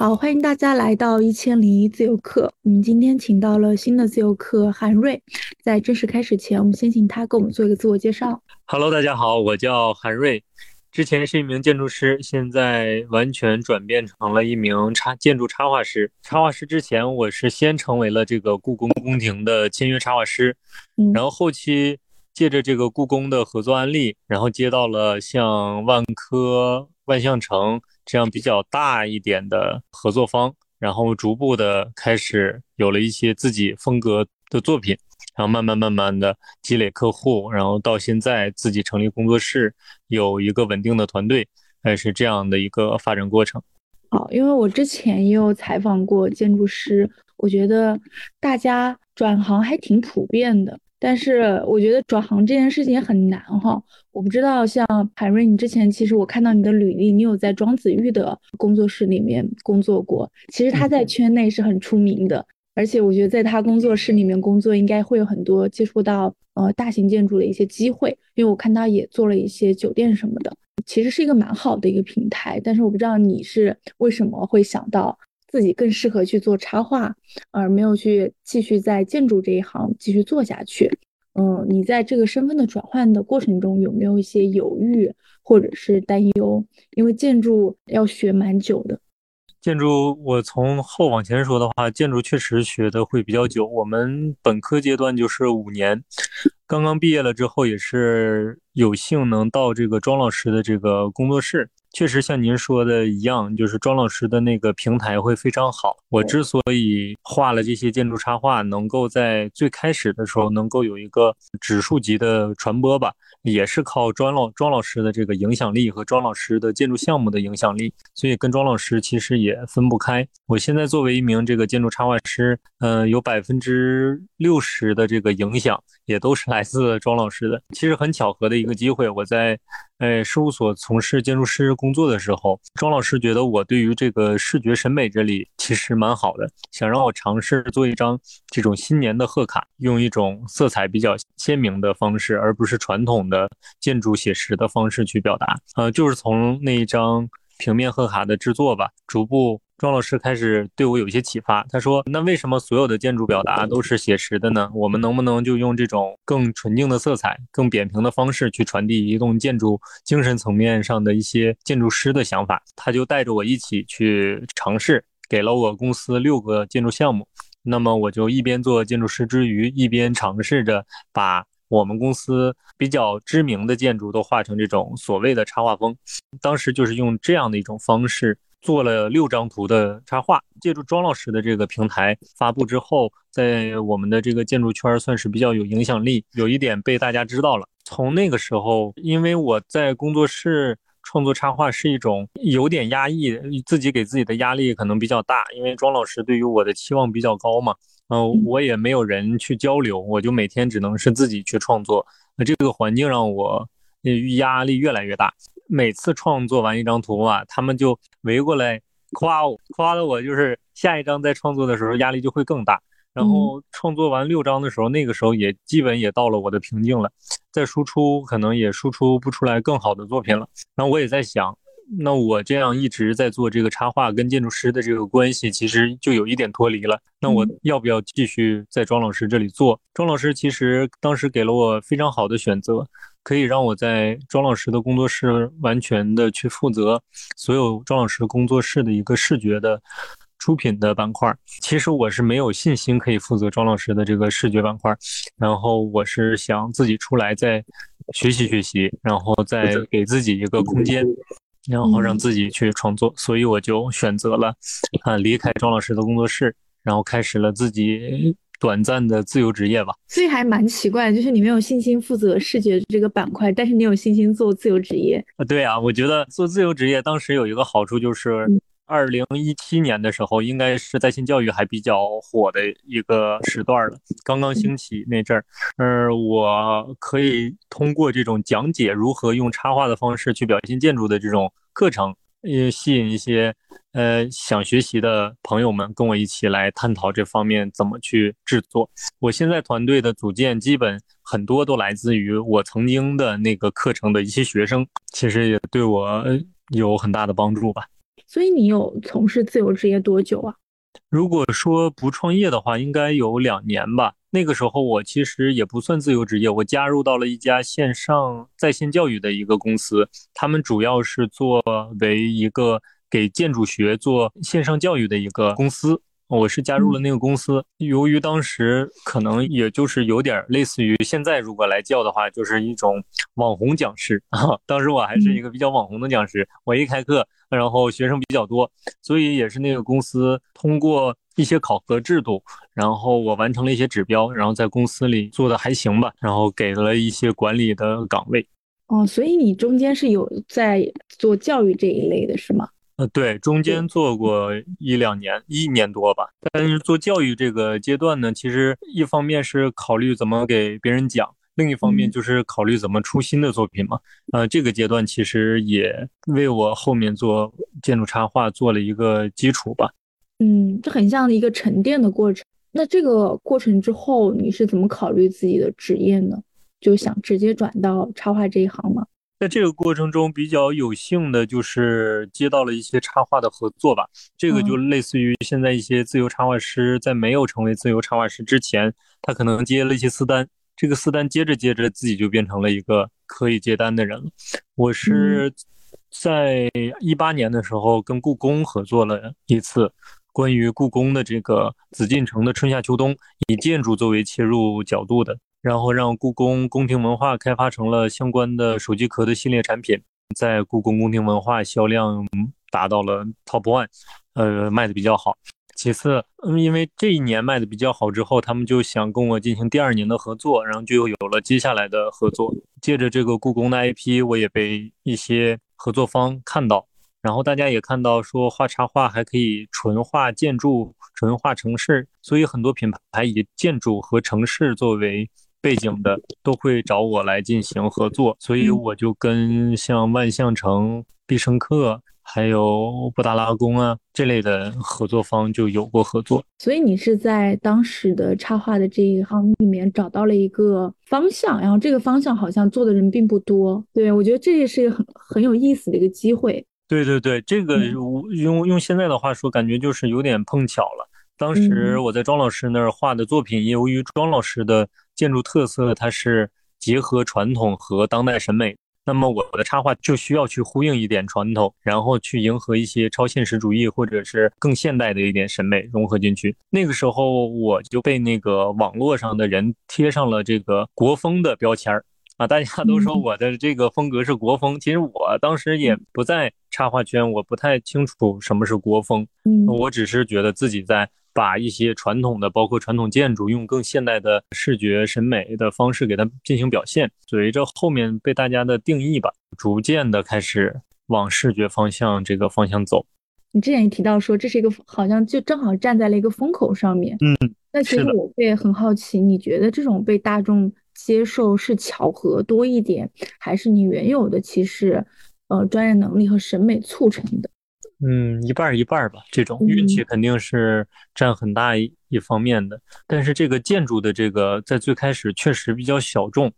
好，欢迎大家来到一千零一自由课。我们今天请到了新的自由课韩瑞，在正式开始前，我们先请他给我们做一个自我介绍。Hello，大家好，我叫韩瑞，之前是一名建筑师，现在完全转变成了一名插建筑插画师。插画师之前，我是先成为了这个故宫宫廷的签约插画师，然后后期借着这个故宫的合作案例，然后接到了像万科、万象城。这样比较大一点的合作方，然后逐步的开始有了一些自己风格的作品，然后慢慢慢慢的积累客户，然后到现在自己成立工作室，有一个稳定的团队，还是这样的一个发展过程。好，因为我之前也有采访过建筑师，我觉得大家转行还挺普遍的。但是我觉得转行这件事情也很难哈，我不知道像海瑞，你之前其实我看到你的履历，你有在庄子玉的工作室里面工作过，其实他在圈内是很出名的，而且我觉得在他工作室里面工作应该会有很多接触到呃大型建筑的一些机会，因为我看他也做了一些酒店什么的，其实是一个蛮好的一个平台，但是我不知道你是为什么会想到。自己更适合去做插画，而没有去继续在建筑这一行继续做下去。嗯，你在这个身份的转换的过程中有没有一些犹豫或者是担忧？因为建筑要学蛮久的。建筑，我从后往前说的话，建筑确实学的会比较久。我们本科阶段就是五年，刚刚毕业了之后，也是有幸能到这个庄老师的这个工作室。确实像您说的一样，就是庄老师的那个平台会非常好。我之所以画了这些建筑插画，能够在最开始的时候能够有一个指数级的传播吧，也是靠庄老庄老师的这个影响力和庄老师的建筑项目的影响力。所以跟庄老师其实也分不开。我现在作为一名这个建筑插画师，嗯，有百分之六十的这个影响也都是来自庄老师的。其实很巧合的一个机会，我在。哎，事务所从事建筑师工作的时候，庄老师觉得我对于这个视觉审美这里其实蛮好的，想让我尝试做一张这种新年的贺卡，用一种色彩比较鲜明的方式，而不是传统的建筑写实的方式去表达。呃，就是从那一张平面贺卡的制作吧，逐步。庄老师开始对我有一些启发，他说：“那为什么所有的建筑表达都是写实的呢？我们能不能就用这种更纯净的色彩、更扁平的方式去传递一栋建筑精神层面上的一些建筑师的想法？”他就带着我一起去尝试，给了我公司六个建筑项目。那么我就一边做建筑师之余，一边尝试着把我们公司比较知名的建筑都画成这种所谓的插画风。当时就是用这样的一种方式。做了六张图的插画，借助庄老师的这个平台发布之后，在我们的这个建筑圈算是比较有影响力，有一点被大家知道了。从那个时候，因为我在工作室创作插画是一种有点压抑，自己给自己的压力可能比较大，因为庄老师对于我的期望比较高嘛。嗯，我也没有人去交流，我就每天只能是自己去创作。那这个环境让我压力越来越大。每次创作完一张图啊，他们就围过来夸我，夸的我就是下一张在创作的时候压力就会更大。然后创作完六张的时候，那个时候也基本也到了我的瓶颈了，再输出可能也输出不出来更好的作品了。然后我也在想，那我这样一直在做这个插画，跟建筑师的这个关系其实就有一点脱离了。那我要不要继续在庄老师这里做？庄老师其实当时给了我非常好的选择。可以让我在庄老师的工作室完全的去负责所有庄老师工作室的一个视觉的出品的板块。其实我是没有信心可以负责庄老师的这个视觉板块，然后我是想自己出来再学习学习，然后再给自己一个空间，然后让自己去创作。所以我就选择了啊离开庄老师的工作室，然后开始了自己。短暂的自由职业吧，所以还蛮奇怪，就是你没有信心负责视觉这个板块，但是你有信心做自由职业啊？对啊，我觉得做自由职业当时有一个好处，就是二零一七年的时候，应该是在线教育还比较火的一个时段了，刚刚兴起那阵儿，嗯，我可以通过这种讲解如何用插画的方式去表现建筑的这种课程。也吸引一些呃想学习的朋友们跟我一起来探讨这方面怎么去制作。我现在团队的组建基本很多都来自于我曾经的那个课程的一些学生，其实也对我有很大的帮助吧。所以你有从事自由职业多久啊？如果说不创业的话，应该有两年吧。那个时候我其实也不算自由职业，我加入到了一家线上在线教育的一个公司，他们主要是作为一个给建筑学做线上教育的一个公司。我是加入了那个公司，由于当时可能也就是有点类似于现在如果来叫的话，就是一种网红讲师啊。当时我还是一个比较网红的讲师，我一开课，然后学生比较多，所以也是那个公司通过一些考核制度，然后我完成了一些指标，然后在公司里做的还行吧，然后给了一些管理的岗位。哦，所以你中间是有在做教育这一类的是吗？呃，对，中间做过一两年，一年多吧。但是做教育这个阶段呢，其实一方面是考虑怎么给别人讲，另一方面就是考虑怎么出新的作品嘛。呃，这个阶段其实也为我后面做建筑插画做了一个基础吧。嗯，这很像一个沉淀的过程。那这个过程之后，你是怎么考虑自己的职业呢？就想直接转到插画这一行吗？在这个过程中，比较有幸的就是接到了一些插画的合作吧。这个就类似于现在一些自由插画师在没有成为自由插画师之前，他可能接了一些私单，这个私单接着接着自己就变成了一个可以接单的人了。我是在一八年的时候跟故宫合作了一次，关于故宫的这个紫禁城的春夏秋冬，以建筑作为切入角度的。然后让故宫宫廷文化开发成了相关的手机壳的系列产品，在故宫宫廷文化销量达到了 top one，呃，卖的比较好。其次，嗯，因为这一年卖的比较好之后，他们就想跟我进行第二年的合作，然后就有了接下来的合作。借着这个故宫的 IP，我也被一些合作方看到，然后大家也看到说画插画还可以纯画建筑、纯画城市，所以很多品牌以建筑和城市作为背景的都会找我来进行合作，所以我就跟像万象城、必胜客，还有布达拉宫啊这类的合作方就有过合作。所以你是在当时的插画的这一行里面找到了一个方向，然后这个方向好像做的人并不多。对我觉得这也是一个很很有意思的一个机会。对对对，这个用用现在的话说，感觉就是有点碰巧了。当时我在庄老师那儿画的作品，由于庄老师的建筑特色，它是结合传统和当代审美，那么我的插画就需要去呼应一点传统，然后去迎合一些超现实主义或者是更现代的一点审美融合进去。那个时候我就被那个网络上的人贴上了这个国风的标签儿啊，大家都说我的这个风格是国风，其实我当时也不在插画圈，我不太清楚什么是国风，我只是觉得自己在。把一些传统的，包括传统建筑，用更现代的视觉审美的方式给它进行表现。随着后面被大家的定义吧，逐渐的开始往视觉方向这个方向走。你之前也提到说，这是一个好像就正好站在了一个风口上面。嗯，那其实我会很好奇，你觉得这种被大众接受是巧合多一点，还是你原有的其实呃专业能力和审美促成的？嗯，一半儿一半儿吧。这种运气肯定是占很大一一方面的，但是这个建筑的这个在最开始确实比较小众。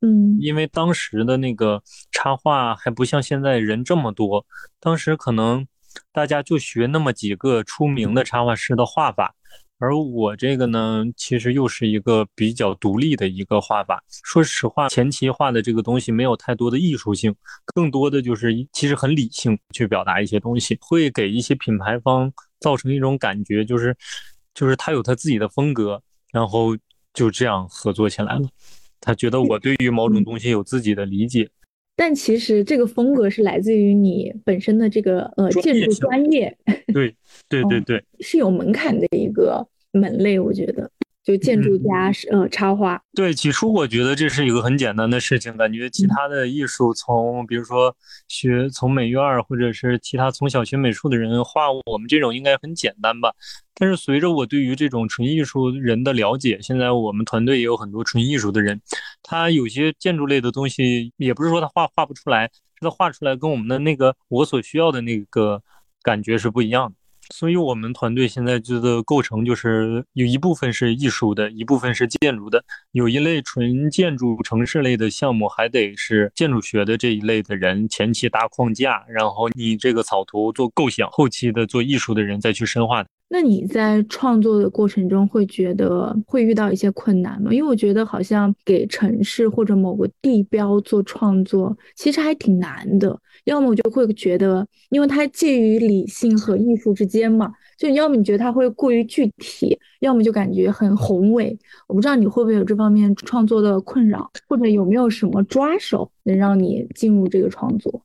嗯，因为当时的那个插画还不像现在人这么多，当时可能大家就学那么几个出名的插画师的画法。而我这个呢，其实又是一个比较独立的一个画法。说实话，前期画的这个东西没有太多的艺术性，更多的就是其实很理性去表达一些东西，会给一些品牌方造成一种感觉，就是就是他有他自己的风格，然后就这样合作起来了。他觉得我对于某种东西有自己的理解，但其实这个风格是来自于你本身的这个呃建筑专业。对对对对，是有门槛的一个。门类，我觉得就建筑家是呃插画。对，起初我觉得这是一个很简单的事情，感觉其他的艺术，从比如说学从美院或者是其他从小学美术的人画我们这种应该很简单吧。但是随着我对于这种纯艺术人的了解，现在我们团队也有很多纯艺术的人，他有些建筑类的东西，也不是说他画画不出来，是他画出来跟我们的那个我所需要的那个感觉是不一样的。所以我们团队现在就的构成就是有一部分是艺术的，一部分是建筑的。有一类纯建筑城市类的项目，还得是建筑学的这一类的人前期搭框架，然后你这个草图做构想，后期的做艺术的人再去深化。那你在创作的过程中会觉得会遇到一些困难吗？因为我觉得好像给城市或者某个地标做创作，其实还挺难的。要么我就会觉得，因为它介于理性和艺术之间嘛，就要么你觉得它会过于具体，要么就感觉很宏伟。我不知道你会不会有这方面创作的困扰，或者有没有什么抓手能让你进入这个创作？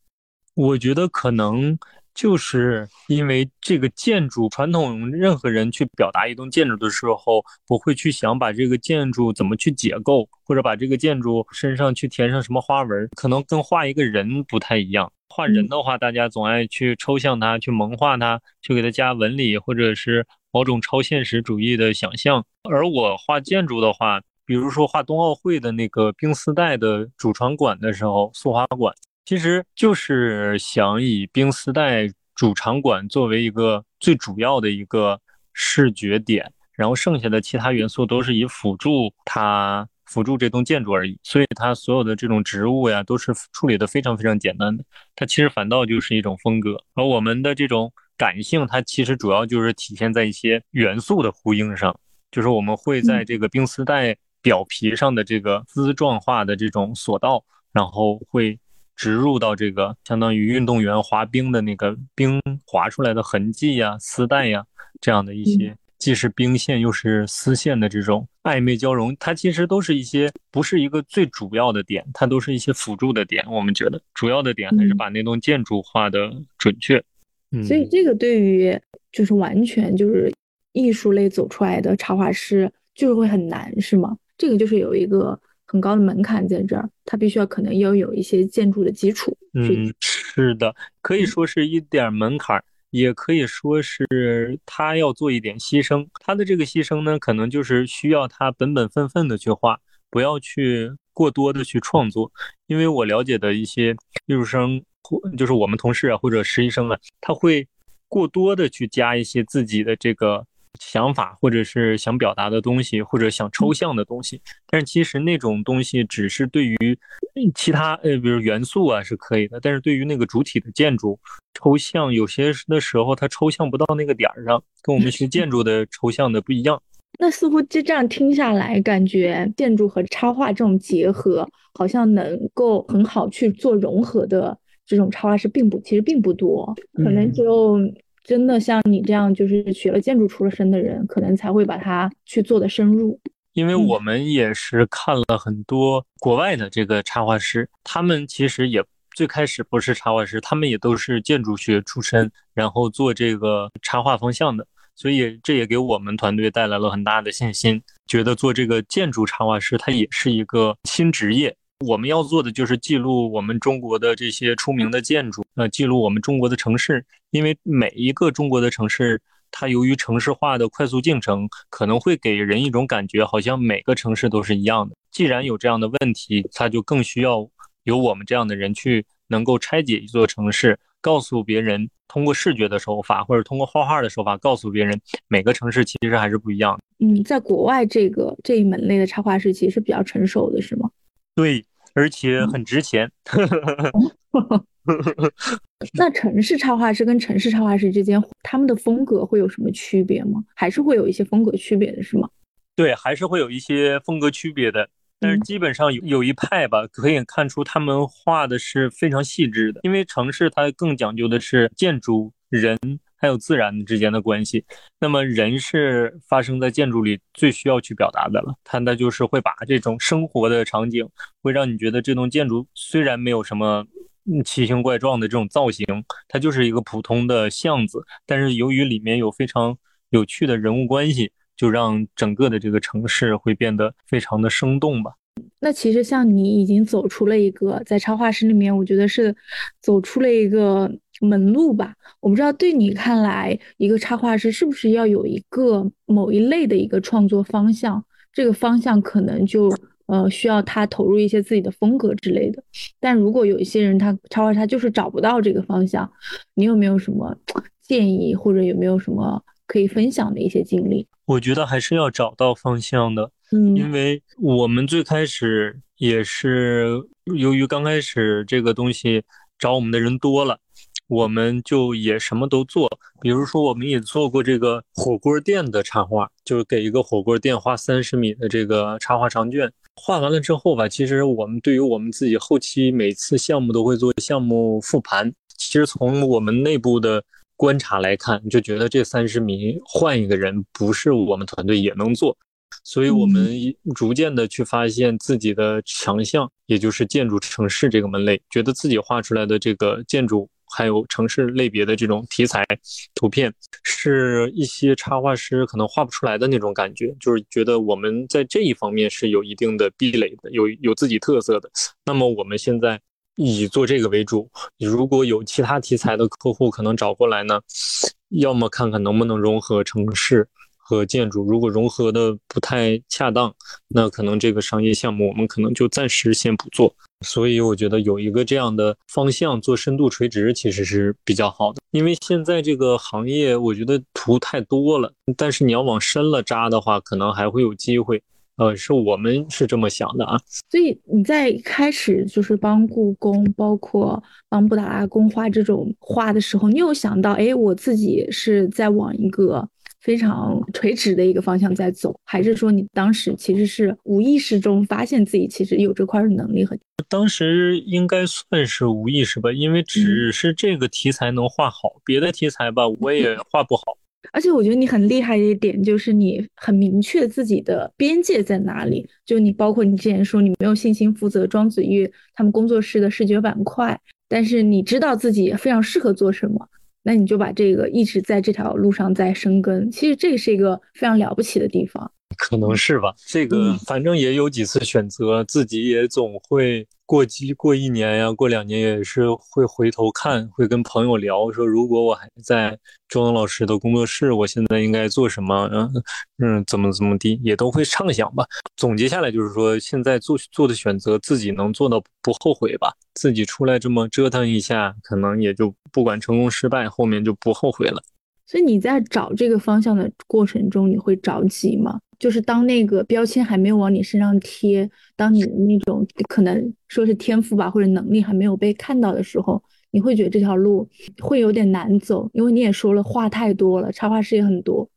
我觉得可能。就是因为这个建筑传统，任何人去表达一栋建筑的时候，不会去想把这个建筑怎么去解构，或者把这个建筑身上去填上什么花纹，可能跟画一个人不太一样。画人的话，大家总爱去抽象它，去萌化它，去给它加纹理，或者是某种超现实主义的想象。而我画建筑的话，比如说画冬奥会的那个冰丝带的主场馆的时候，速滑馆。其实就是想以冰丝带主场馆作为一个最主要的一个视觉点，然后剩下的其他元素都是以辅助它辅助这栋建筑而已。所以它所有的这种植物呀，都是处理的非常非常简单的。它其实反倒就是一种风格。而我们的这种感性，它其实主要就是体现在一些元素的呼应上，就是我们会在这个冰丝带表皮上的这个丝状化的这种索道，然后会。植入到这个相当于运动员滑冰的那个冰滑出来的痕迹呀、丝带呀，这样的一些既是冰线又是丝线的这种暧昧交融，它其实都是一些不是一个最主要的点，它都是一些辅助的点。我们觉得主要的点还是把那栋建筑画的准确。嗯所以这个对于就是完全就是艺术类走出来的插画师就是会很难，是吗？这个就是有一个。很高的门槛在这儿，它必须要可能要有一些建筑的基础。嗯，是的，可以说是一点门槛，也可以说是他要做一点牺牲。他的这个牺牲呢，可能就是需要他本本分分的去画，不要去过多的去创作。因为我了解的一些艺术生，或就是我们同事啊，或者实习生啊，他会过多的去加一些自己的这个。想法，或者是想表达的东西，或者想抽象的东西，但是其实那种东西只是对于其他呃，比如元素啊是可以的，但是对于那个主体的建筑抽象，有些的时候它抽象不到那个点儿上，跟我们学建筑的抽象的不一样。那似乎就这样听下来，感觉建筑和插画这种结合，好像能够很好去做融合的这种插画师并不，其实并不多，可能就。真的像你这样，就是学了建筑出了身的人，可能才会把它去做的深入。因为我们也是看了很多国外的这个插画师，他们其实也最开始不是插画师，他们也都是建筑学出身，然后做这个插画方向的，所以这也给我们团队带来了很大的信心，觉得做这个建筑插画师，他也是一个新职业。我们要做的就是记录我们中国的这些出名的建筑，呃，记录我们中国的城市。因为每一个中国的城市，它由于城市化的快速进程，可能会给人一种感觉，好像每个城市都是一样的。既然有这样的问题，它就更需要有我们这样的人去能够拆解一座城市，告诉别人，通过视觉的手法或者通过画画的手法，告诉别人每个城市其实还是不一样的。嗯，在国外，这个这一门类的插画师其实是比较成熟的，是吗？对，而且很值钱。那城市插画师跟城市插画师之间，他们的风格会有什么区别吗？还是会有一些风格区别的是吗？对，还是会有一些风格区别的。但是基本上有有一派吧，可以看出他们画的是非常细致的，因为城市它更讲究的是建筑、人。还有自然之间的关系，那么人是发生在建筑里最需要去表达的了。它那就是会把这种生活的场景，会让你觉得这栋建筑虽然没有什么奇形怪状的这种造型，它就是一个普通的巷子，但是由于里面有非常有趣的人物关系，就让整个的这个城市会变得非常的生动吧。那其实像你已经走出了一个在插画师里面，我觉得是走出了一个门路吧。我不知道对你看来，一个插画师是不是要有一个某一类的一个创作方向？这个方向可能就呃，需要他投入一些自己的风格之类的。但如果有一些人他插画他就是找不到这个方向，你有没有什么建议，或者有没有什么可以分享的一些经历？我觉得还是要找到方向的，嗯，因为我们最开始也是由于刚开始这个东西找我们的人多了。我们就也什么都做，比如说我们也做过这个火锅店的插画，就是给一个火锅店画三十米的这个插画长卷。画完了之后吧，其实我们对于我们自己后期每次项目都会做项目复盘。其实从我们内部的观察来看，就觉得这三十米换一个人不是我们团队也能做，所以我们逐渐的去发现自己的强项，也就是建筑城市这个门类，觉得自己画出来的这个建筑。还有城市类别的这种题材图片，是一些插画师可能画不出来的那种感觉，就是觉得我们在这一方面是有一定的壁垒的，有有自己特色的。那么我们现在以做这个为主，如果有其他题材的客户可能找过来呢，要么看看能不能融合城市。和建筑如果融合的不太恰当，那可能这个商业项目我们可能就暂时先不做。所以我觉得有一个这样的方向做深度垂直其实是比较好的，因为现在这个行业我觉得图太多了，但是你要往深了扎的话，可能还会有机会。呃，是我们是这么想的啊。所以你在开始就是帮故宫，包括帮布达拉宫画这种画的时候，你有想到，哎，我自己是在往一个。非常垂直的一个方向在走，还是说你当时其实是无意识中发现自己其实有这块的能力和？当时应该算是无意识吧，因为只是这个题材能画好，别的题材吧我也画不好。而且我觉得你很厉害的一点就是你很明确自己的边界在哪里，就你包括你之前说你没有信心负责庄子玉他们工作室的视觉板块，但是你知道自己非常适合做什么。那你就把这个一直在这条路上在生根，其实这是一个非常了不起的地方。可能是吧，这个反正也有几次选择，自己也总会。过几过一年呀，过两年也是会回头看，会跟朋友聊说，如果我还在周文老师的工作室，我现在应该做什么？嗯嗯，怎么怎么地，也都会畅想吧。总结下来就是说，现在做做的选择，自己能做到不后悔吧？自己出来这么折腾一下，可能也就不管成功失败，后面就不后悔了。所以你在找这个方向的过程中，你会着急吗？就是当那个标签还没有往你身上贴，当你的那种可能说是天赋吧或者能力还没有被看到的时候，你会觉得这条路会有点难走，因为你也说了话太多了，插画师也很多。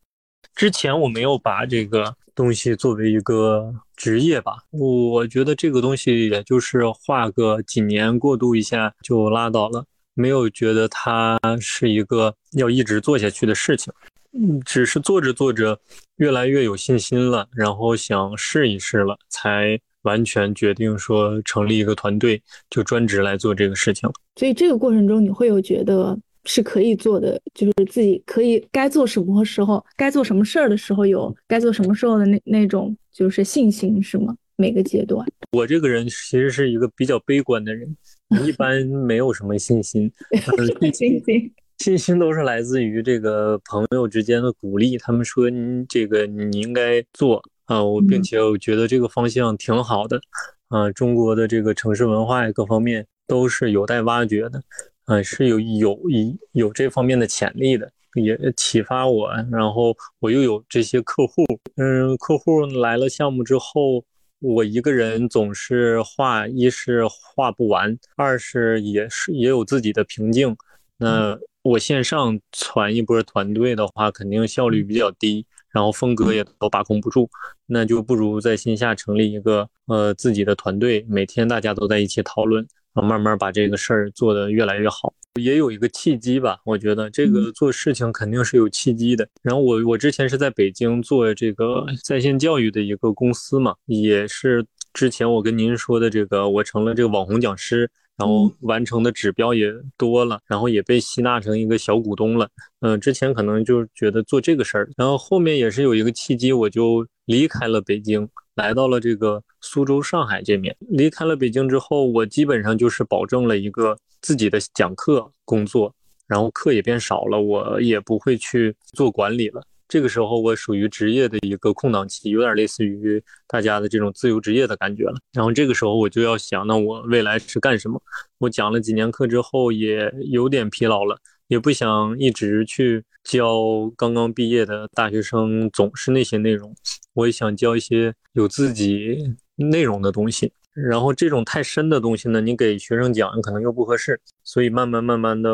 之前我没有把这个东西作为一个职业吧，我觉得这个东西也就是画个几年过渡一下就拉倒了，没有觉得它是一个要一直做下去的事情。嗯，只是做着做着，越来越有信心了，然后想试一试了，才完全决定说成立一个团队，就专职来做这个事情。所以这个过程中，你会有觉得是可以做的，就是自己可以该做什么时候，该做什么事儿的时候，有该做什么时候的那那种就是信心，是吗？每个阶段，我这个人其实是一个比较悲观的人，一般没有什么信心，信心。信心都是来自于这个朋友之间的鼓励，他们说你这个你应该做啊，我并且我觉得这个方向挺好的，啊，中国的这个城市文化各方面都是有待挖掘的，啊，是有有有有这方面的潜力的，也启发我，然后我又有这些客户，嗯，客户来了项目之后，我一个人总是画，一是画不完，二是也是也有自己的瓶颈，那。我线上传一波团队的话，肯定效率比较低，然后风格也都把控不住，那就不如在线下成立一个呃自己的团队，每天大家都在一起讨论，然后慢慢把这个事儿做得越来越好。也有一个契机吧，我觉得这个做事情肯定是有契机的。然后我我之前是在北京做这个在线教育的一个公司嘛，也是之前我跟您说的这个，我成了这个网红讲师。然后完成的指标也多了，然后也被吸纳成一个小股东了。嗯，之前可能就觉得做这个事儿，然后后面也是有一个契机，我就离开了北京，来到了这个苏州、上海这面。离开了北京之后，我基本上就是保证了一个自己的讲课工作，然后课也变少了，我也不会去做管理了。这个时候我属于职业的一个空档期，有点类似于大家的这种自由职业的感觉了。然后这个时候我就要想，那我未来是干什么？我讲了几年课之后，也有点疲劳了，也不想一直去教刚刚毕业的大学生，总是那些内容。我也想教一些有自己内容的东西。然后这种太深的东西呢，你给学生讲可能又不合适，所以慢慢慢慢的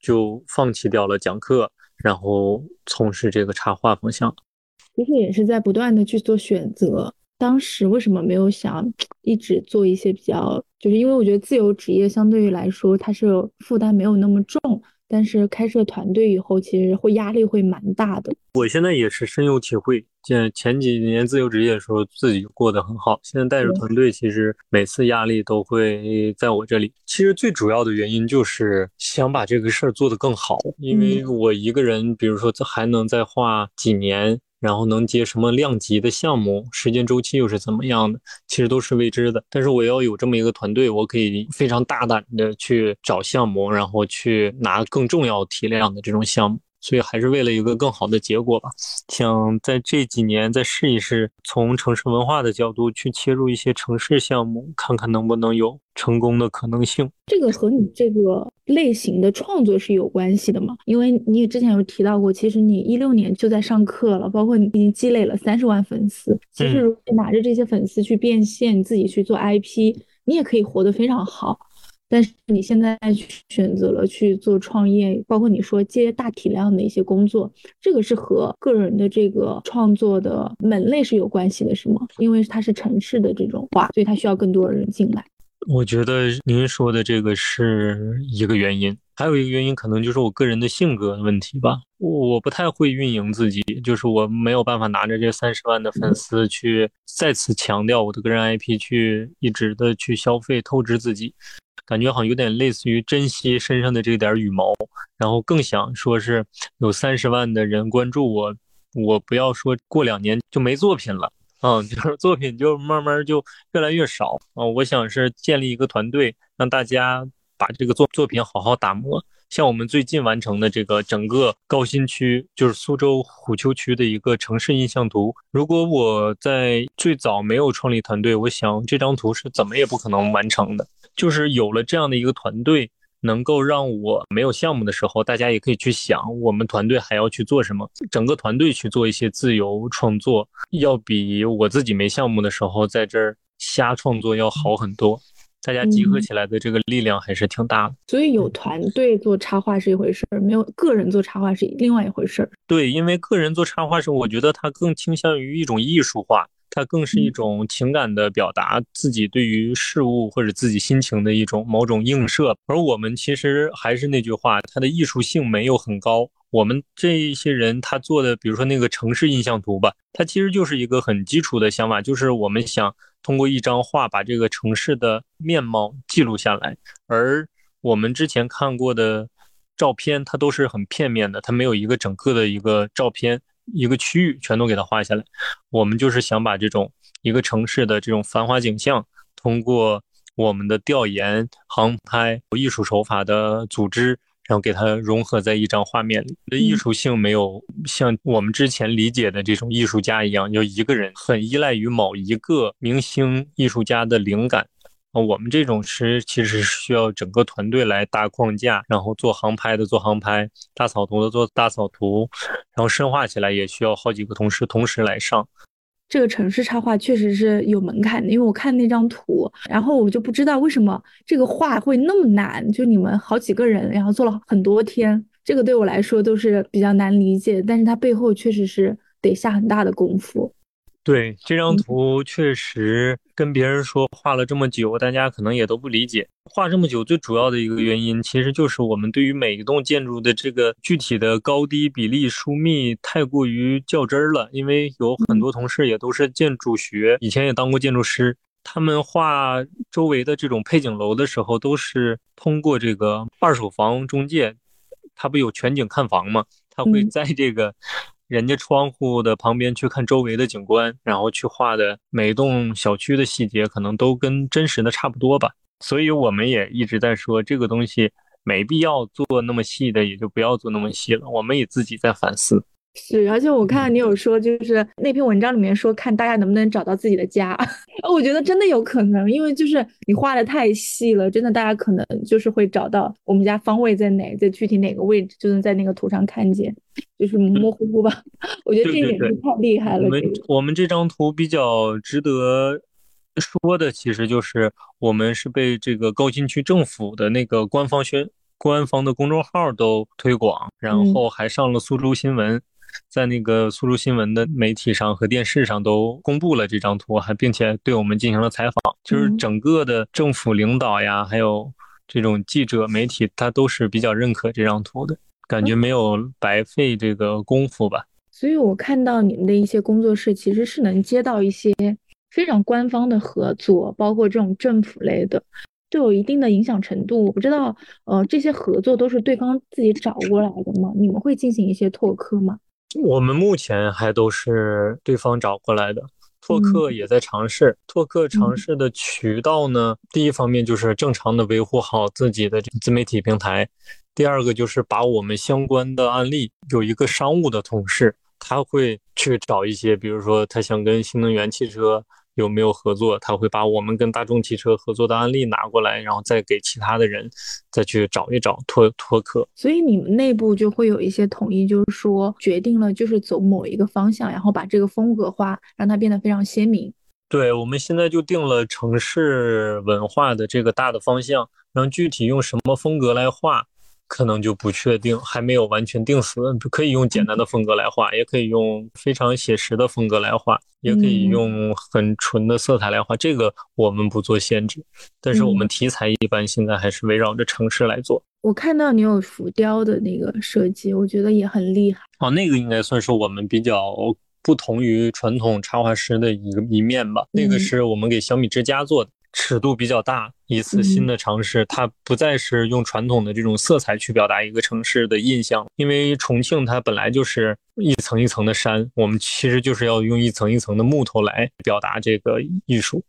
就放弃掉了讲课，然后从事这个插画方向。其实也是在不断的去做选择。当时为什么没有想一直做一些比较，就是因为我觉得自由职业相对于来说，它是负担没有那么重。但是开设团队以后，其实会压力会蛮大的。我现在也是深有体会。前前几年自由职业的时候，自己过得很好。现在带着团队，其实每次压力都会在我这里。其实最主要的原因就是想把这个事儿做得更好，因为我一个人，比如说还能再画几年。然后能接什么量级的项目，时间周期又是怎么样的，其实都是未知的。但是我要有这么一个团队，我可以非常大胆的去找项目，然后去拿更重要体量的这种项目。所以还是为了一个更好的结果吧，想在这几年再试一试，从城市文化的角度去切入一些城市项目，看看能不能有成功的可能性。这个和你这个类型的创作是有关系的吗？因为你也之前有提到过，其实你一六年就在上课了，包括你已经积累了三十万粉丝。其实如果你拿着这些粉丝去变现，你自己去做 IP，你也可以活得非常好。但是你现在选择了去做创业，包括你说接大体量的一些工作，这个是和个人的这个创作的门类是有关系的，是吗？因为它是城市的这种化，所以它需要更多人进来。我觉得您说的这个是一个原因，还有一个原因可能就是我个人的性格问题吧。我我不太会运营自己，就是我没有办法拿着这三十万的粉丝去再次强调我的个人 IP，去一直的去消费透支自己。感觉好像有点类似于珍惜身上的这点羽毛，然后更想说是有三十万的人关注我，我不要说过两年就没作品了，嗯，就是作品就慢慢就越来越少啊。我想是建立一个团队，让大家把这个作作品好好打磨。像我们最近完成的这个整个高新区，就是苏州虎丘区的一个城市印象图。如果我在最早没有创立团队，我想这张图是怎么也不可能完成的。就是有了这样的一个团队，能够让我没有项目的时候，大家也可以去想，我们团队还要去做什么。整个团队去做一些自由创作，要比我自己没项目的时候在这儿瞎创作要好很多。大家集合起来的这个力量还是挺大的。所以有团队做插画是一回事儿，没有个人做插画是另外一回事儿。对，因为个人做插画是，我觉得它更倾向于一种艺术化。它更是一种情感的表达，自己对于事物或者自己心情的一种某种映射。而我们其实还是那句话，它的艺术性没有很高。我们这些人他做的，比如说那个城市印象图吧，它其实就是一个很基础的想法，就是我们想通过一张画把这个城市的面貌记录下来。而我们之前看过的照片，它都是很片面的，它没有一个整个的一个照片。一个区域全都给它画下来，我们就是想把这种一个城市的这种繁华景象，通过我们的调研、航拍、艺术手法的组织，然后给它融合在一张画面里。的艺术性没有像我们之前理解的这种艺术家一样，就一个人很依赖于某一个明星艺术家的灵感。啊，我们这种是其实是需要整个团队来搭框架，然后做航拍的做航拍，大草图的做大草图，然后深化起来也需要好几个同事同时来上。这个城市插画确实是有门槛的，因为我看那张图，然后我就不知道为什么这个画会那么难，就你们好几个人，然后做了很多天，这个对我来说都是比较难理解，但是它背后确实是得下很大的功夫。对这张图，确实跟别人说画了这么久，大家可能也都不理解。画这么久，最主要的一个原因，其实就是我们对于每一栋建筑的这个具体的高低比例、疏密太过于较真儿了。因为有很多同事也都是建筑学，以前也当过建筑师，他们画周围的这种配景楼的时候，都是通过这个二手房中介，他不有全景看房吗？他会在这个。人家窗户的旁边去看周围的景观，然后去画的每栋小区的细节，可能都跟真实的差不多吧。所以我们也一直在说，这个东西没必要做那么细的，也就不要做那么细了。我们也自己在反思。是，而且我看你有说，就是那篇文章里面说，看大家能不能找到自己的家。我觉得真的有可能，因为就是你画的太细了，真的大家可能就是会找到我们家方位在哪，在具体哪个位置，就能在那个图上看见，就是模模糊糊吧。我觉得这一点就太厉害了。我们我们这张图比较值得说的，其实就是我们是被这个高新区政府的那个官方宣官方的公众号都推广，然后还上了苏州新闻。在那个苏州新闻的媒体上和电视上都公布了这张图，还并且对我们进行了采访。就是整个的政府领导呀，还有这种记者媒体，他都是比较认可这张图的，感觉没有白费这个功夫吧。所以我看到你们的一些工作室其实是能接到一些非常官方的合作，包括这种政府类的，都有一定的影响程度。我不知道，呃，这些合作都是对方自己找过来的吗？你们会进行一些拓客吗？我们目前还都是对方找过来的，拓客也在尝试。拓客尝试的渠道呢，第一方面就是正常的维护好自己的自媒体平台，第二个就是把我们相关的案例，有一个商务的同事，他会去找一些，比如说他想跟新能源汽车。有没有合作？他会把我们跟大众汽车合作的案例拿过来，然后再给其他的人再去找一找拓拓客。所以你们内部就会有一些统一，就是说决定了就是走某一个方向，然后把这个风格化，让它变得非常鲜明。对，我们现在就定了城市文化的这个大的方向，然后具体用什么风格来画。可能就不确定，还没有完全定死。可以用简单的风格来画，也可以用非常写实的风格来画，也可以用很纯的色彩来画。这个我们不做限制，但是我们题材一般现在还是围绕着城市来做。我看到你有浮雕的那个设计，我觉得也很厉害。哦，那个应该算是我们比较不同于传统插画师的一个一面吧。那个是我们给小米之家做的。尺度比较大，一次新的尝试，它不再是用传统的这种色彩去表达一个城市的印象，因为重庆它本来就是一层一层的山，我们其实就是要用一层一层的木头来表达这个艺术。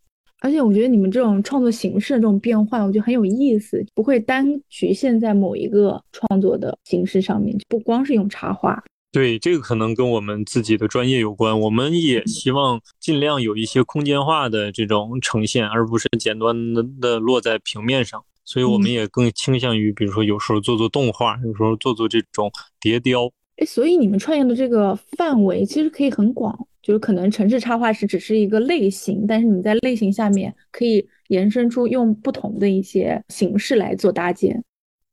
而且我觉得你们这种创作形式的这种变换，我觉得很有意思，不会单局限在某一个创作的形式上面，不光是用插画。对，这个可能跟我们自己的专业有关。我们也希望尽量有一些空间化的这种呈现，而不是简单的的落在平面上。所以我们也更倾向于，比如说有时候做做动画，有时候做做这种叠雕。哎，所以你们创业的这个范围其实可以很广，就是可能城市插画师只是一个类型，但是你在类型下面可以延伸出用不同的一些形式来做搭建。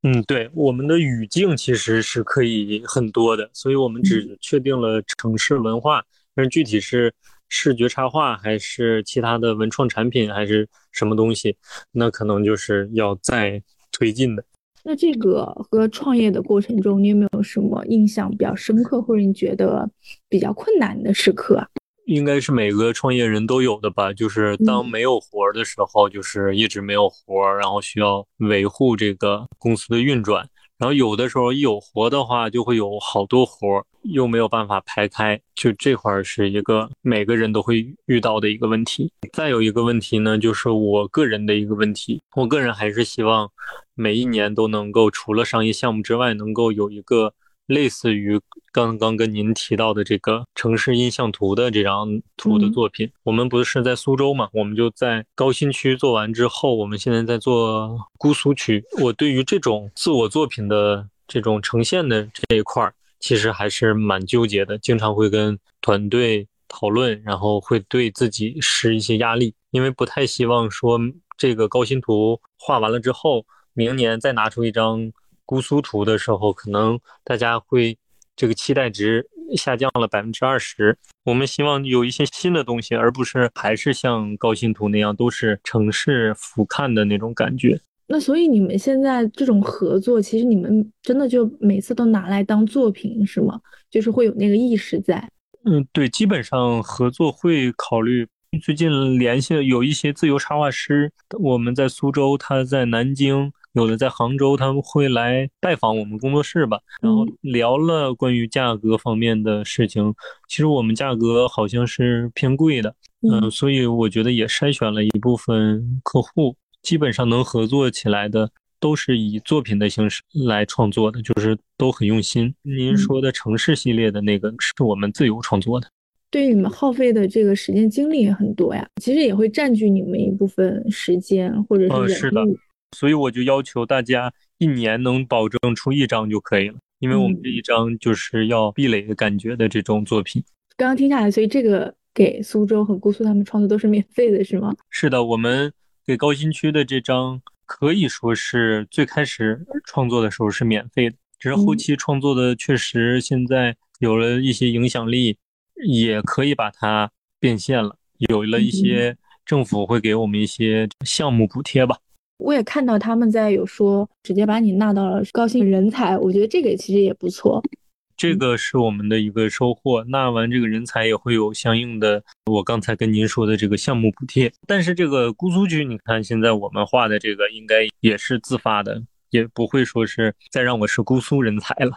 嗯，对，我们的语境其实是可以很多的，所以我们只确定了城市文化，但是具体是视觉插画还是其他的文创产品还是什么东西，那可能就是要再推进的。那这个和创业的过程中，你有没有什么印象比较深刻，或者你觉得比较困难的时刻？应该是每个创业人都有的吧，就是当没有活的时候，就是一直没有活，然后需要维护这个公司的运转。然后有的时候一有活的话，就会有好多活，又没有办法排开，就这块是一个每个人都会遇到的一个问题。再有一个问题呢，就是我个人的一个问题，我个人还是希望每一年都能够除了商业项目之外，能够有一个。类似于刚刚跟您提到的这个城市印象图的这张图的作品，我们不是在苏州嘛？我们就在高新区做完之后，我们现在在做姑苏区。我对于这种自我作品的这种呈现的这一块儿，其实还是蛮纠结的，经常会跟团队讨论，然后会对自己施一些压力，因为不太希望说这个高新图画完了之后，明年再拿出一张。姑苏图的时候，可能大家会这个期待值下降了百分之二十。我们希望有一些新的东西，而不是还是像高新图那样都是城市俯瞰的那种感觉。那所以你们现在这种合作，其实你们真的就每次都拿来当作品是吗？就是会有那个意识在。嗯，对，基本上合作会考虑。最近联系有一些自由插画师，我们在苏州，他在南京。有的在杭州，他们会来拜访我们工作室吧，然后聊了关于价格方面的事情。其实我们价格好像是偏贵的，嗯，所以我觉得也筛选了一部分客户，基本上能合作起来的都是以作品的形式来创作的，就是都很用心。您说的城市系列的那个是我们自由创作的，对于你们耗费的这个时间精力也很多呀，其实也会占据你们一部分时间或者是人力。所以我就要求大家一年能保证出一张就可以了，因为我们这一张就是要壁垒的感觉的这种作品。刚刚听下来，所以这个给苏州和姑苏他们创作都是免费的，是吗？是的，我们给高新区的这张可以说是最开始创作的时候是免费的，只是后期创作的确实现在有了一些影响力，也可以把它变现了，有了一些政府会给我们一些项目补贴吧。我也看到他们在有说直接把你纳到了高新人才，我觉得这个其实也不错。这个是我们的一个收获。纳完这个人才也会有相应的，我刚才跟您说的这个项目补贴。但是这个姑苏区，你看现在我们画的这个应该也是自发的，也不会说是再让我是姑苏人才了，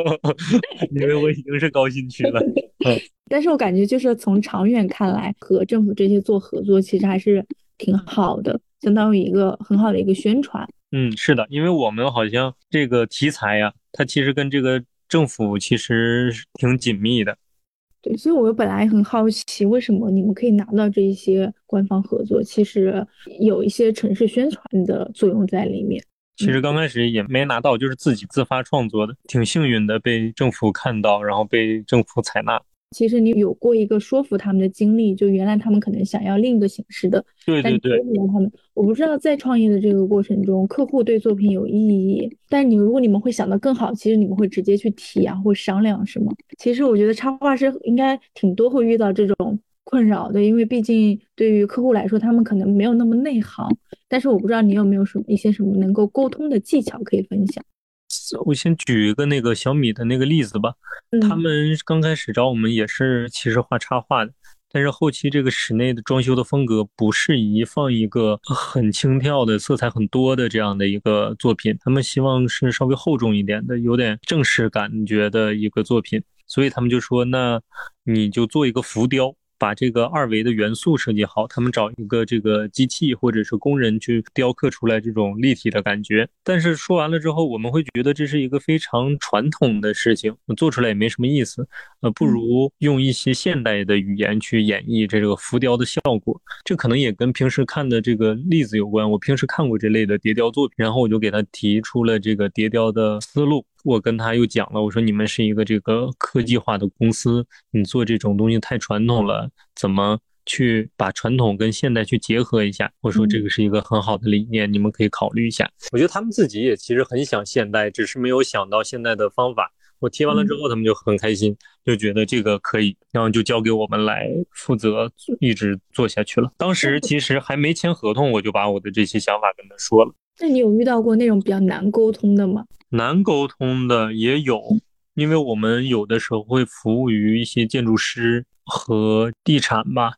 因为我已经是高新区了。但是我感觉就是从长远看来，和政府这些做合作，其实还是挺好的。相当于一个很好的一个宣传。嗯，是的，因为我们好像这个题材呀，它其实跟这个政府其实挺紧密的。对，所以我本来很好奇，为什么你们可以拿到这一些官方合作？其实有一些城市宣传的作用在里面。其实刚开始也没拿到，就是自己自发创作的，挺幸运的，被政府看到，然后被政府采纳。其实你有过一个说服他们的经历，就原来他们可能想要另一个形式的，对对对。他们，我不知道在创业的这个过程中，客户对作品有异议，但你如果你们会想到更好，其实你们会直接去提啊，会商量，是吗？其实我觉得插画师应该挺多会遇到这种困扰的，因为毕竟对于客户来说，他们可能没有那么内行。但是我不知道你有没有什么一些什么能够沟通的技巧可以分享。我先举一个那个小米的那个例子吧，他们刚开始找我们也是其实画插画的，但是后期这个室内的装修的风格不适宜放一个很轻跳的、色彩很多的这样的一个作品，他们希望是稍微厚重一点的、有点正式感觉的一个作品，所以他们就说，那你就做一个浮雕。把这个二维的元素设计好，他们找一个这个机器或者是工人去雕刻出来这种立体的感觉。但是说完了之后，我们会觉得这是一个非常传统的事情，做出来也没什么意思。呃，不如用一些现代的语言去演绎这个浮雕的效果。这可能也跟平时看的这个例子有关。我平时看过这类的叠雕作品，然后我就给他提出了这个叠雕的思路。我跟他又讲了，我说你们是一个这个科技化的公司，你做这种东西太传统了，怎么去把传统跟现代去结合一下？我说这个是一个很好的理念，你们可以考虑一下。我觉得他们自己也其实很想现代，只是没有想到现代的方法。我提完了之后，他们就很开心，就觉得这个可以，然后就交给我们来负责，一直做下去了。当时其实还没签合同，我就把我的这些想法跟他说了。那你有遇到过那种比较难沟通的吗？难沟通的也有，因为我们有的时候会服务于一些建筑师和地产吧，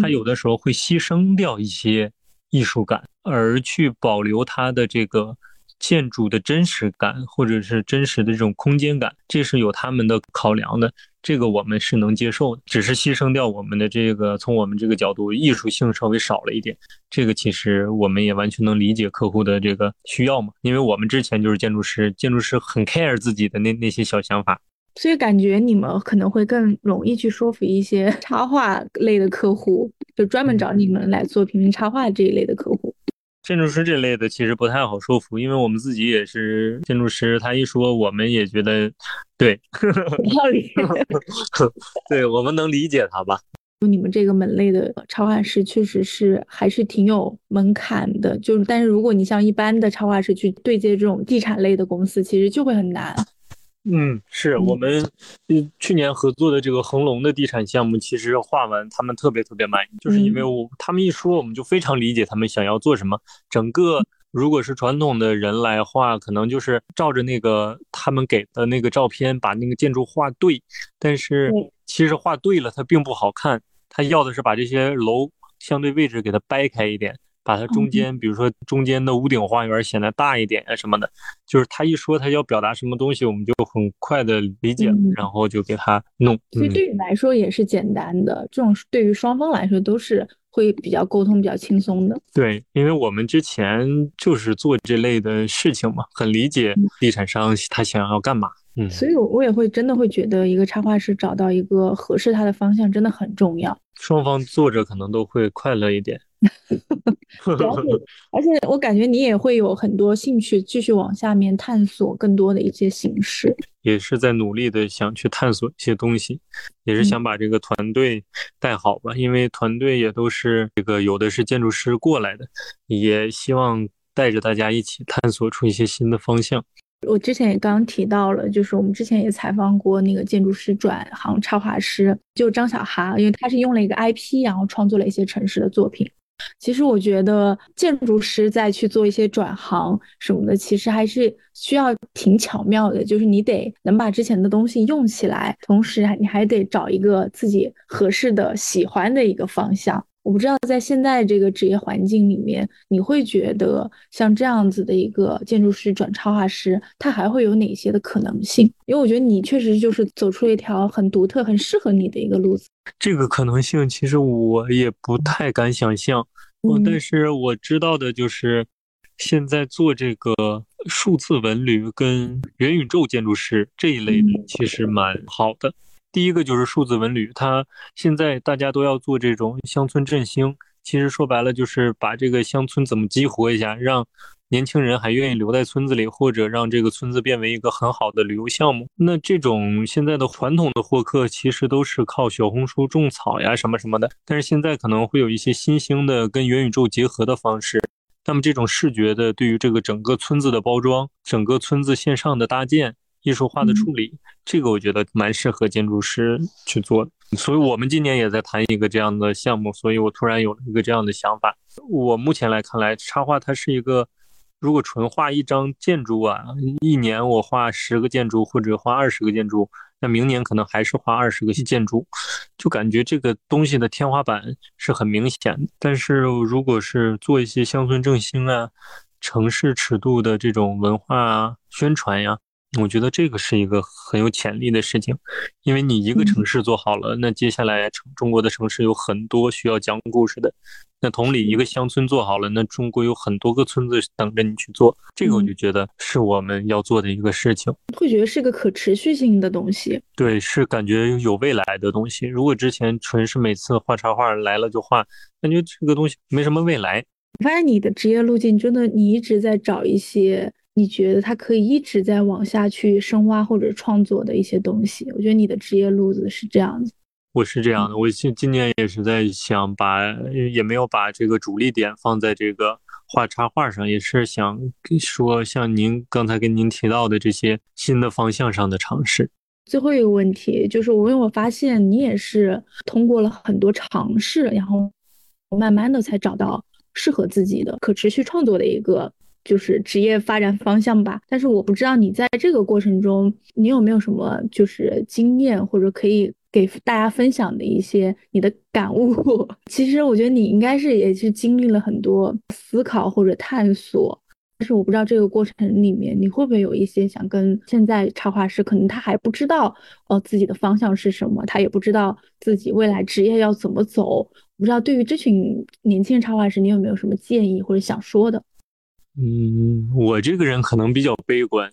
他有的时候会牺牲掉一些艺术感，而去保留他的这个。建筑的真实感，或者是真实的这种空间感，这是有他们的考量的，这个我们是能接受的。只是牺牲掉我们的这个，从我们这个角度，艺术性稍微少了一点。这个其实我们也完全能理解客户的这个需要嘛，因为我们之前就是建筑师，建筑师很 care 自己的那那些小想法，所以感觉你们可能会更容易去说服一些插画类的客户，就专门找你们来做平面插画这一类的客户。建筑师这类的其实不太好说服，因为我们自己也是建筑师，他一说我们也觉得对，有道理，对我们能理解他吧？就你们这个门类的插画师确实是还是挺有门槛的，就是但是如果你像一般的插画师去对接这种地产类的公司，其实就会很难。嗯，是我们嗯去年合作的这个恒隆的地产项目，其实画完他们特别特别满意，就是因为我他们一说，我们就非常理解他们想要做什么。整个如果是传统的人来画，可能就是照着那个他们给的那个照片把那个建筑画对，但是其实画对了它并不好看，他要的是把这些楼相对位置给它掰开一点。把它中间，比如说中间的屋顶花园显得大一点啊什么的，就是他一说他要表达什么东西，我们就很快的理解了，然后就给他弄。所以对你来说也是简单的，这种对于双方来说都是会比较沟通比较轻松的。对，因为我们之前就是做这类的事情嘛，很理解地产商他想要干嘛。嗯，所以，我我也会真的会觉得，一个插画师找到一个合适他的方向真的很重要。双方作者可能都会快乐一点。而且我感觉你也会有很多兴趣继续往下面探索更多的一些形式，也是在努力的想去探索一些东西，也是想把这个团队带好吧，因为团队也都是这个有的是建筑师过来的，也希望带着大家一起探索出一些新的方向。我之前也刚刚提到了，就是我们之前也采访过那个建筑师转行插画师，就张小哈，因为他是用了一个 IP，然后创作了一些城市的作品。其实我觉得建筑师再去做一些转行什么的，其实还是需要挺巧妙的，就是你得能把之前的东西用起来，同时你还得找一个自己合适的、喜欢的一个方向。我不知道在现在这个职业环境里面，你会觉得像这样子的一个建筑师转插画师，他还会有哪些的可能性？因为我觉得你确实就是走出了一条很独特、很适合你的一个路子。这个可能性其实我也不太敢想象，但是我知道的就是，现在做这个数字文旅跟元宇宙建筑师这一类的，其实蛮好的。第一个就是数字文旅，它现在大家都要做这种乡村振兴，其实说白了就是把这个乡村怎么激活一下，让年轻人还愿意留在村子里，或者让这个村子变为一个很好的旅游项目。那这种现在的传统的获客其实都是靠小红书种草呀什么什么的，但是现在可能会有一些新兴的跟元宇宙结合的方式。那么这种视觉的对于这个整个村子的包装，整个村子线上的搭建。艺术化的处理，这个我觉得蛮适合建筑师去做的。所以我们今年也在谈一个这样的项目，所以我突然有了一个这样的想法。我目前来看来，插画它是一个，如果纯画一张建筑啊，一年我画十个建筑或者画二十个建筑，那明年可能还是画二十个建筑，就感觉这个东西的天花板是很明显的。但是如果是做一些乡村振兴啊、城市尺度的这种文化宣传呀。我觉得这个是一个很有潜力的事情，因为你一个城市做好了，那接下来城中国的城市有很多需要讲故事的。那同理，一个乡村做好了，那中国有很多个村子等着你去做。这个我就觉得是我们要做的一个事情，会觉得是个可持续性的东西。对，是感觉有未来的东西。如果之前纯是每次画插画来了就画，感觉这个东西没什么未来。我发现你的职业路径真的，你一直在找一些。你觉得他可以一直在往下去深挖或者创作的一些东西？我觉得你的职业路子是这样子。我是这样的，我今今年也是在想把，也没有把这个主力点放在这个画插画上，也是想说像您刚才跟您提到的这些新的方向上的尝试。最后一个问题就是，我因为我发现你也是通过了很多尝试，然后慢慢的才找到适合自己的可持续创作的一个。就是职业发展方向吧，但是我不知道你在这个过程中，你有没有什么就是经验或者可以给大家分享的一些你的感悟。其实我觉得你应该是也是经历了很多思考或者探索，但是我不知道这个过程里面你会不会有一些想跟现在插画师，可能他还不知道哦自己的方向是什么，他也不知道自己未来职业要怎么走。我不知道对于这群年轻人插画师，你有没有什么建议或者想说的？嗯，我这个人可能比较悲观。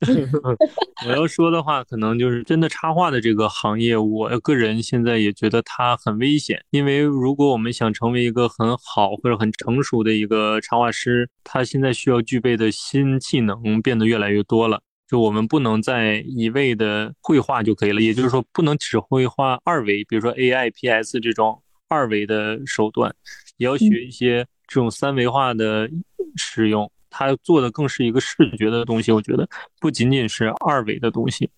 我要说的话，可能就是真的插画的这个行业，我个人现在也觉得它很危险。因为如果我们想成为一个很好或者很成熟的一个插画师，他现在需要具备的新技能变得越来越多了。就我们不能再一味的绘画就可以了，也就是说，不能只会画二维，比如说 AI、PS 这种二维的手段，也要学一些这种三维化的。使用它做的更是一个视觉的东西，我觉得不仅仅是二维的东西，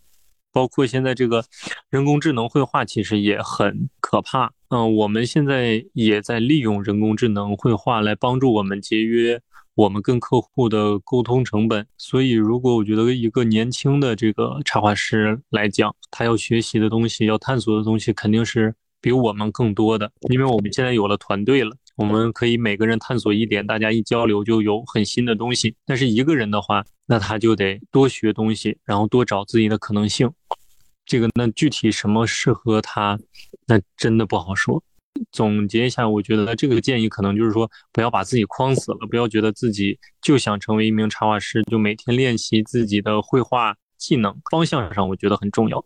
包括现在这个人工智能绘画其实也很可怕。嗯，我们现在也在利用人工智能绘画来帮助我们节约我们跟客户的沟通成本。所以，如果我觉得一个年轻的这个插画师来讲，他要学习的东西、要探索的东西肯定是比我们更多的，因为我们现在有了团队了。我们可以每个人探索一点，大家一交流就有很新的东西。但是一个人的话，那他就得多学东西，然后多找自己的可能性。这个那具体什么适合他，那真的不好说。总结一下，我觉得这个建议可能就是说，不要把自己框死了，不要觉得自己就想成为一名插画师，就每天练习自己的绘画技能，方向上我觉得很重要。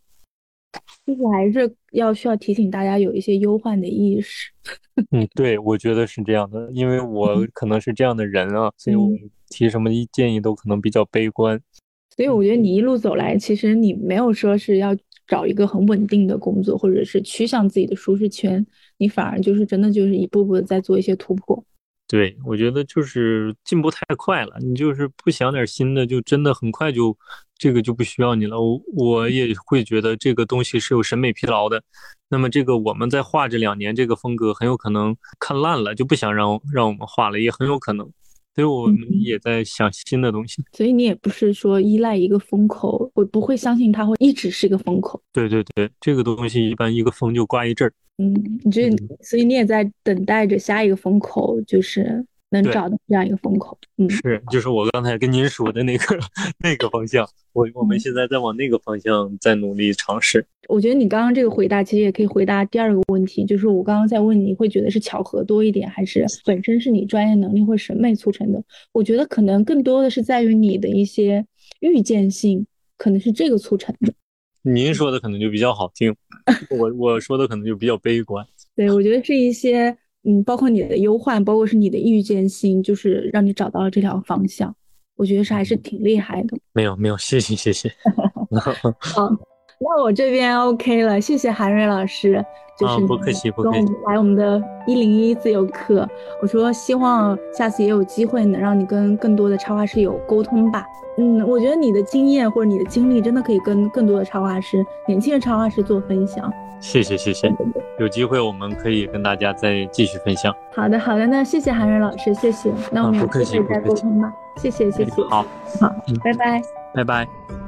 就是还是要需要提醒大家有一些忧患的意识。嗯，对，我觉得是这样的，因为我可能是这样的人啊，所以我提什么建议都可能比较悲观。所以我觉得你一路走来，其实你没有说是要找一个很稳定的工作，或者是趋向自己的舒适圈，你反而就是真的就是一步步的在做一些突破。对，我觉得就是进步太快了，你就是不想点新的，就真的很快就这个就不需要你了。我我也会觉得这个东西是有审美疲劳的。那么这个我们在画这两年，这个风格很有可能看烂了，就不想让让我们画了，也很有可能。所以我们也在想新的东西。所以你也不是说依赖一个风口，我不会相信它会一直是一个风口。对对对，这个东西一般一个风就刮一阵儿。嗯，你这，所以你也在等待着下一个风口，就是能找到这样一个风口。嗯，是，就是我刚才跟您说的那个那个方向，我我们现在在往那个方向在努力尝试。我觉得你刚刚这个回答其实也可以回答第二个问题，就是我刚刚在问你会觉得是巧合多一点，还是本身是你专业能力或审美促成的？我觉得可能更多的是在于你的一些预见性，可能是这个促成的。您说的可能就比较好听，我我说的可能就比较悲观。对，我觉得是一些，嗯，包括你的忧患，包括是你的预见性，就是让你找到了这条方向。我觉得是还是挺厉害的。没有没有，谢谢谢谢。好，那我这边 OK 了，谢谢韩瑞老师。就是不客气不客气。来我们的一零一自由课，我说希望下次也有机会能让你跟更多的插画师有沟通吧。嗯，我觉得你的经验或者你的经历真的可以跟更多的插画师、年轻的插画师做分享。谢谢谢谢，有机会我们可以跟大家再继续分享。好的好的，那谢谢韩瑞老师，谢谢。那我们有机会再沟通吧。谢谢谢谢。好，好，拜拜，拜拜。